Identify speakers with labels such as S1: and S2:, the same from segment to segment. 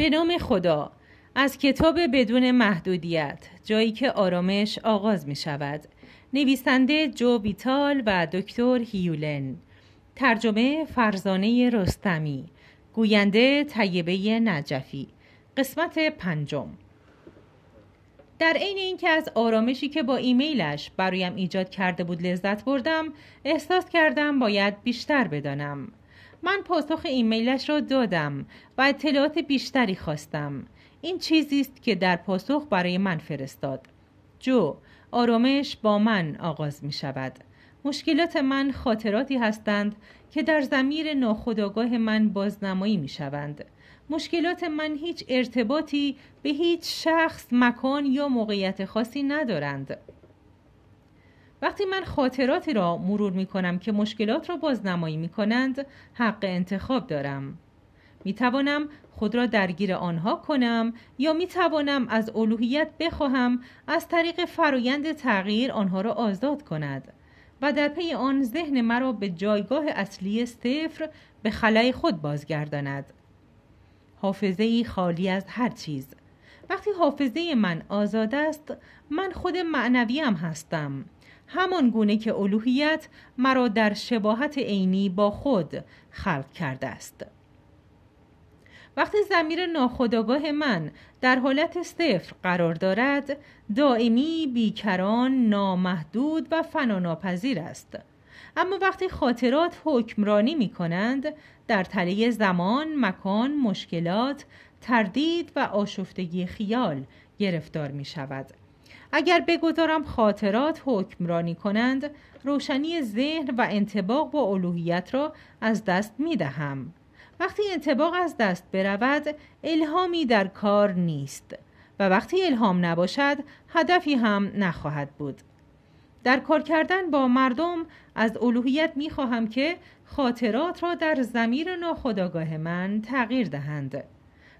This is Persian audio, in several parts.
S1: به نام خدا از کتاب بدون محدودیت جایی که آرامش آغاز می شود. نویسنده جو بیتال و دکتر هیولن. ترجمه فرزانه رستمی. گوینده طیبه نجفی. قسمت پنجم. در عین اینکه از آرامشی که با ایمیلش برایم ایجاد کرده بود لذت بردم احساس کردم باید بیشتر بدانم. من پاسخ ایمیلش را دادم و اطلاعات بیشتری خواستم. این چیزی است که در پاسخ برای من فرستاد. جو آرامش با من آغاز می شود. مشکلات من خاطراتی هستند که در زمیر ناخودآگاه من بازنمایی می شوند. مشکلات من هیچ ارتباطی به هیچ شخص، مکان یا موقعیت خاصی ندارند. وقتی من خاطراتی را مرور می کنم که مشکلات را بازنمایی می کنند حق انتخاب دارم. می توانم خود را درگیر آنها کنم یا می توانم از الوهیت بخواهم از طریق فرایند تغییر آنها را آزاد کند و در پی آن ذهن مرا به جایگاه اصلی صفر به خلای خود بازگرداند. حافظه ای خالی از هر چیز. وقتی حافظه من آزاد است من خود معنویم هستم. همان گونه که الوهیت مرا در شباهت عینی با خود خلق کرده است. وقتی زمیر ناخودآگاه من در حالت صفر قرار دارد دائمی بیکران نامحدود و فناناپذیر است. اما وقتی خاطرات حکمرانی می کنند در تله زمان، مکان، مشکلات، تردید و آشفتگی خیال گرفتار می شود اگر بگذارم خاطرات حکمرانی کنند روشنی ذهن و انتباق با الوهیت را از دست می دهم وقتی انتباق از دست برود الهامی در کار نیست و وقتی الهام نباشد هدفی هم نخواهد بود. در کار کردن با مردم از الوهیت می خواهم که خاطرات را در زمیر ناخداگاه من تغییر دهند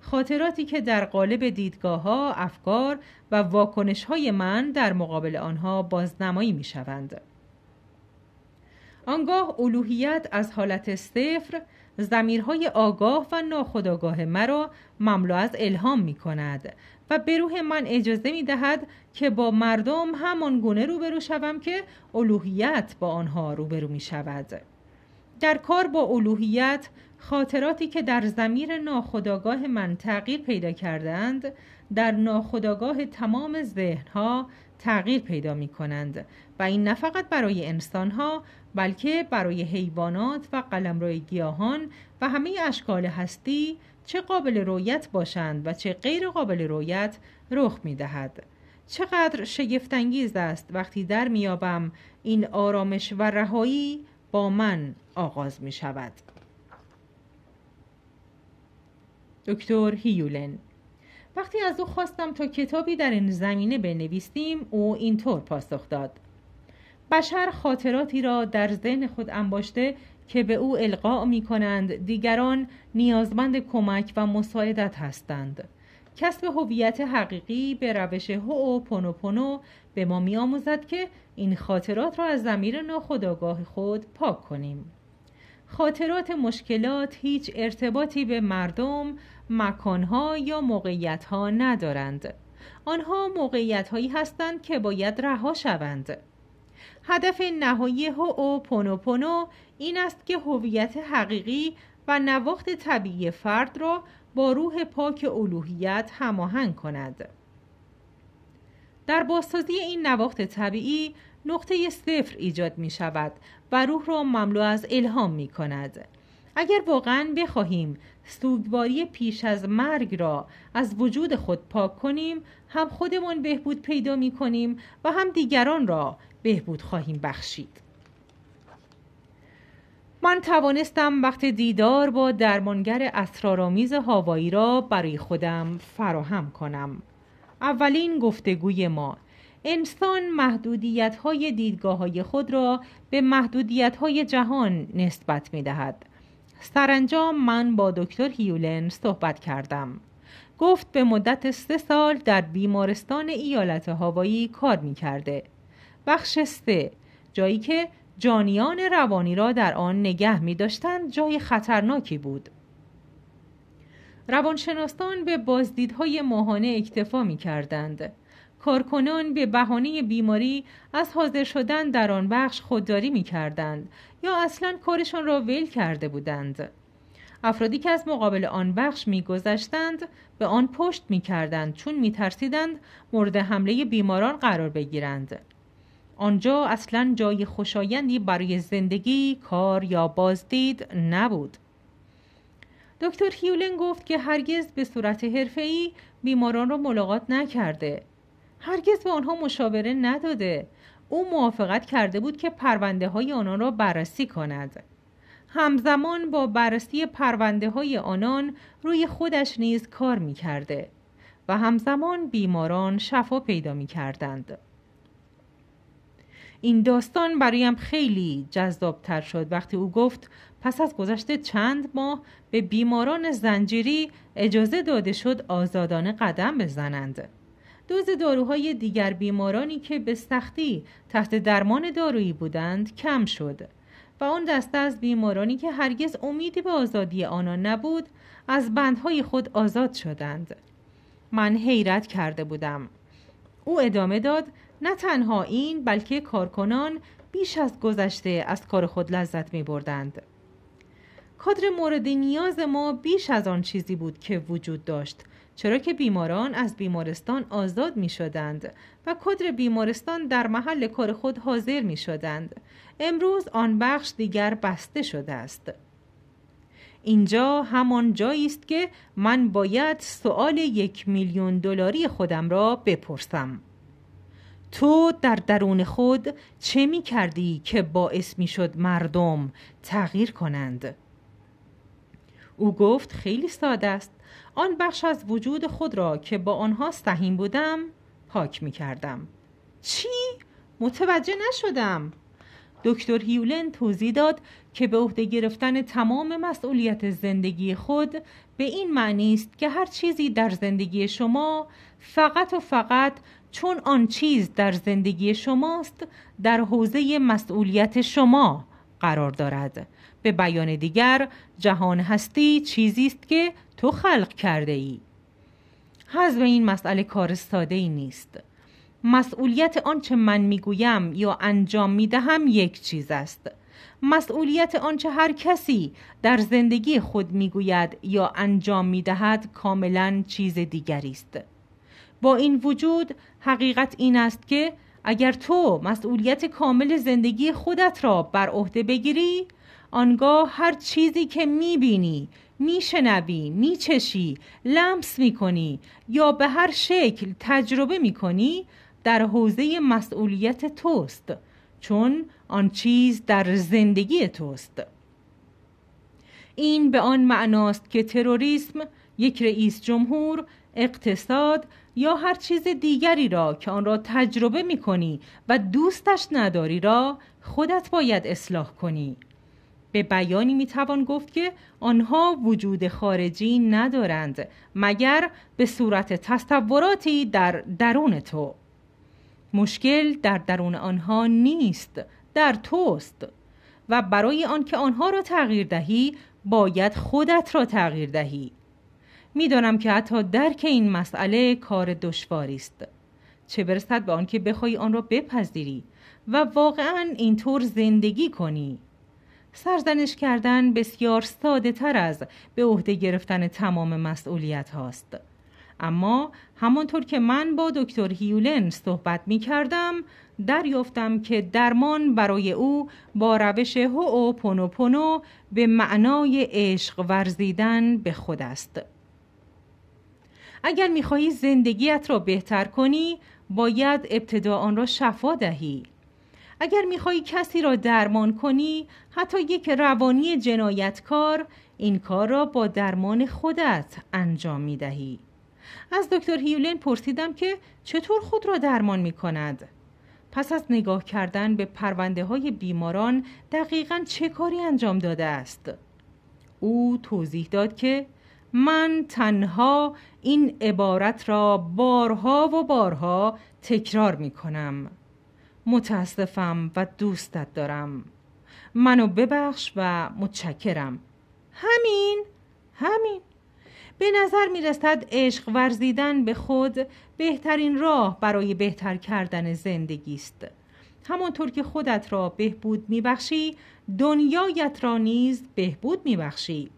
S1: خاطراتی که در قالب دیدگاه ها، افکار و واکنش های من در مقابل آنها بازنمایی می شوند. آنگاه الوهیت از حالت صفر زمیرهای آگاه و ناخداگاه مرا مملو از الهام می کند و به روح من اجازه می دهد که با مردم همان گونه روبرو شوم که الوهیت با آنها روبرو می شود. در کار با الوهیت خاطراتی که در زمیر ناخداگاه من تغییر پیدا کردند در ناخداگاه تمام ذهنها تغییر پیدا می کنند و این نه فقط برای انسانها بلکه برای حیوانات و قلمروی گیاهان و همه اشکال هستی چه قابل رویت باشند و چه غیر قابل رویت رخ می دهد. چقدر شگفتانگیز است وقتی در میابم این آرامش و رهایی با من آغاز می شود. دکتر هیولن وقتی از او خواستم تا کتابی در این زمینه بنویسیم او اینطور پاسخ داد. بشر خاطراتی را در ذهن خود انباشته که به او القاء می کنند دیگران نیازمند کمک و مساعدت هستند. کسب هویت حقیقی به روش هو پونو به ما می آموزد که این خاطرات را از زمیر ناخودآگاه خود پاک کنیم. خاطرات مشکلات هیچ ارتباطی به مردم، مکانها یا موقعیتها ندارند. آنها موقعیت هایی هستند که باید رها شوند. هدف نهایی هو پونو پونو این است که هویت حقیقی و نواخت طبیعی فرد را با روح پاک الوهیت هماهنگ کند. در بازسازی این نواخت طبیعی نقطه صفر ایجاد می شود و روح را مملو از الهام می کند اگر واقعا بخواهیم سوگواری پیش از مرگ را از وجود خود پاک کنیم هم خودمان بهبود پیدا می کنیم و هم دیگران را بهبود خواهیم بخشید. من توانستم وقت دیدار با درمانگر اسرارآمیز هاوایی را برای خودم فراهم کنم. اولین گفتگوی ما انسان محدودیت های دیدگاه های خود را به محدودیت های جهان نسبت می دهد. سرانجام من با دکتر هیولن صحبت کردم. گفت به مدت سه سال در بیمارستان ایالت هاوایی کار می کرده. بخش سه جایی که جانیان روانی را در آن نگه می داشتند جای خطرناکی بود. روانشناسان به بازدیدهای ماهانه اکتفا می کردند. کارکنان به بهانه بیماری از حاضر شدن در آن بخش خودداری می کردند یا اصلا کارشان را ول کرده بودند. افرادی که از مقابل آن بخش میگذشتند به آن پشت می‌کردند چون میترسیدند مورد حمله بیماران قرار بگیرند. آنجا اصلا جای خوشایندی برای زندگی کار یا بازدید نبود. دکتر هیولن گفت که هرگز به صورت حرفه‌ای بیماران را ملاقات نکرده. هرگز به آنها مشاوره نداده او موافقت کرده بود که پرونده های آنان را بررسی کند همزمان با بررسی پرونده های آنان روی خودش نیز کار می کرده و همزمان بیماران شفا پیدا می کردند. این داستان برایم خیلی جذابتر شد وقتی او گفت پس از گذشته چند ماه به بیماران زنجیری اجازه داده شد آزادانه قدم بزنند. دوز داروهای دیگر بیمارانی که به سختی تحت درمان دارویی بودند کم شد و آن دسته از بیمارانی که هرگز امیدی به آزادی آنان نبود از بندهای خود آزاد شدند. من حیرت کرده بودم. او ادامه داد نه تنها این بلکه کارکنان بیش از گذشته از کار خود لذت می بردند. کادر مورد نیاز ما بیش از آن چیزی بود که وجود داشت. چرا که بیماران از بیمارستان آزاد می شدند و کدر بیمارستان در محل کار خود حاضر می شدند. امروز آن بخش دیگر بسته شده است. اینجا همان جایی است که من باید سوال یک میلیون دلاری خودم را بپرسم. تو در درون خود چه می کردی که باعث می شد مردم تغییر کنند؟ او گفت خیلی ساده است. آن بخش از وجود خود را که با آنها سهیم بودم پاک می کردم. چی؟ متوجه نشدم. دکتر هیولن توضیح داد که به عهده گرفتن تمام مسئولیت زندگی خود به این معنی است که هر چیزی در زندگی شما فقط و فقط چون آن چیز در زندگی شماست در حوزه مسئولیت شما قرار دارد به بیان دیگر جهان هستی چیزی است که تو خلق کرده ای حذف این مسئله کار ساده ای نیست. مسئولیت آنچه من می‌گویم یا انجام می‌دهم یک چیز است. مسئولیت آنچه هر کسی در زندگی خود می‌گوید یا انجام می‌دهد کاملا چیز دیگری است. با این وجود حقیقت این است که اگر تو مسئولیت کامل زندگی خودت را بر عهده بگیری آنگاه هر چیزی که می‌بینی میشنوی میچشی لمس می‌کنی یا به هر شکل تجربه می‌کنی در حوزه مسئولیت توست چون آن چیز در زندگی توست. این به آن معناست که تروریسم یک رئیس جمهور اقتصاد یا هر چیز دیگری را که آن را تجربه می کنی و دوستش نداری را خودت باید اصلاح کنی. به بیانی می توان گفت که آنها وجود خارجی ندارند مگر به صورت تصوراتی در درون تو. مشکل در درون آنها نیست در توست. و برای آنکه آنها را تغییر دهی باید خودت را تغییر دهی. می‌دانم که حتی درک این مسئله کار دشواری است. چه برسد به آنکه بخوای آن را بپذیری و واقعا اینطور زندگی کنی. سرزنش کردن بسیار ساده تر از به عهده گرفتن تمام مسئولیت هاست. اما همانطور که من با دکتر هیولن صحبت می کردم دریافتم که درمان برای او با روش هو پونو پونو به معنای عشق ورزیدن به خود است. اگر می‌خواهی زندگیت را بهتر کنی باید ابتدا آن را شفا دهی. اگر می‌خواهی کسی را درمان کنی حتی یک روانی جنایتکار این کار را با درمان خودت انجام می‌دهی از دکتر هیولن پرسیدم که چطور خود را درمان می کند؟ پس از نگاه کردن به پرونده های بیماران دقیقا چه کاری انجام داده است؟ او توضیح داد که من تنها این عبارت را بارها و بارها تکرار می کنم متاسفم و دوستت دارم منو ببخش و متشکرم همین همین به نظر می رسد عشق ورزیدن به خود بهترین راه برای بهتر کردن زندگی است. همانطور که خودت را بهبود می بخشی دنیایت را نیز بهبود می بخشی.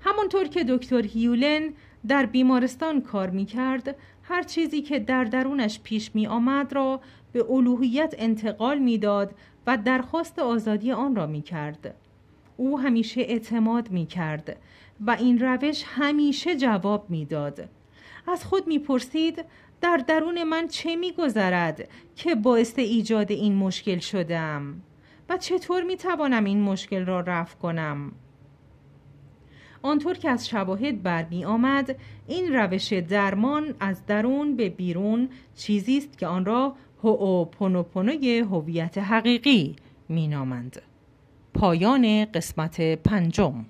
S1: همانطور که دکتر هیولن در بیمارستان کار می کرد هر چیزی که در درونش پیش می آمد را به الوهیت انتقال می داد و درخواست آزادی آن را می کرد. او همیشه اعتماد می کرد و این روش همیشه جواب می داد. از خود می پرسید در درون من چه می گذرد که باعث ایجاد این مشکل شدم و چطور می توانم این مشکل را رفع کنم؟ آنطور که از شواهد برمی آمد این روش درمان از درون به بیرون چیزی است که آن را هوپونوپونوی هویت حقیقی مینامند پایان قسمت پنجم.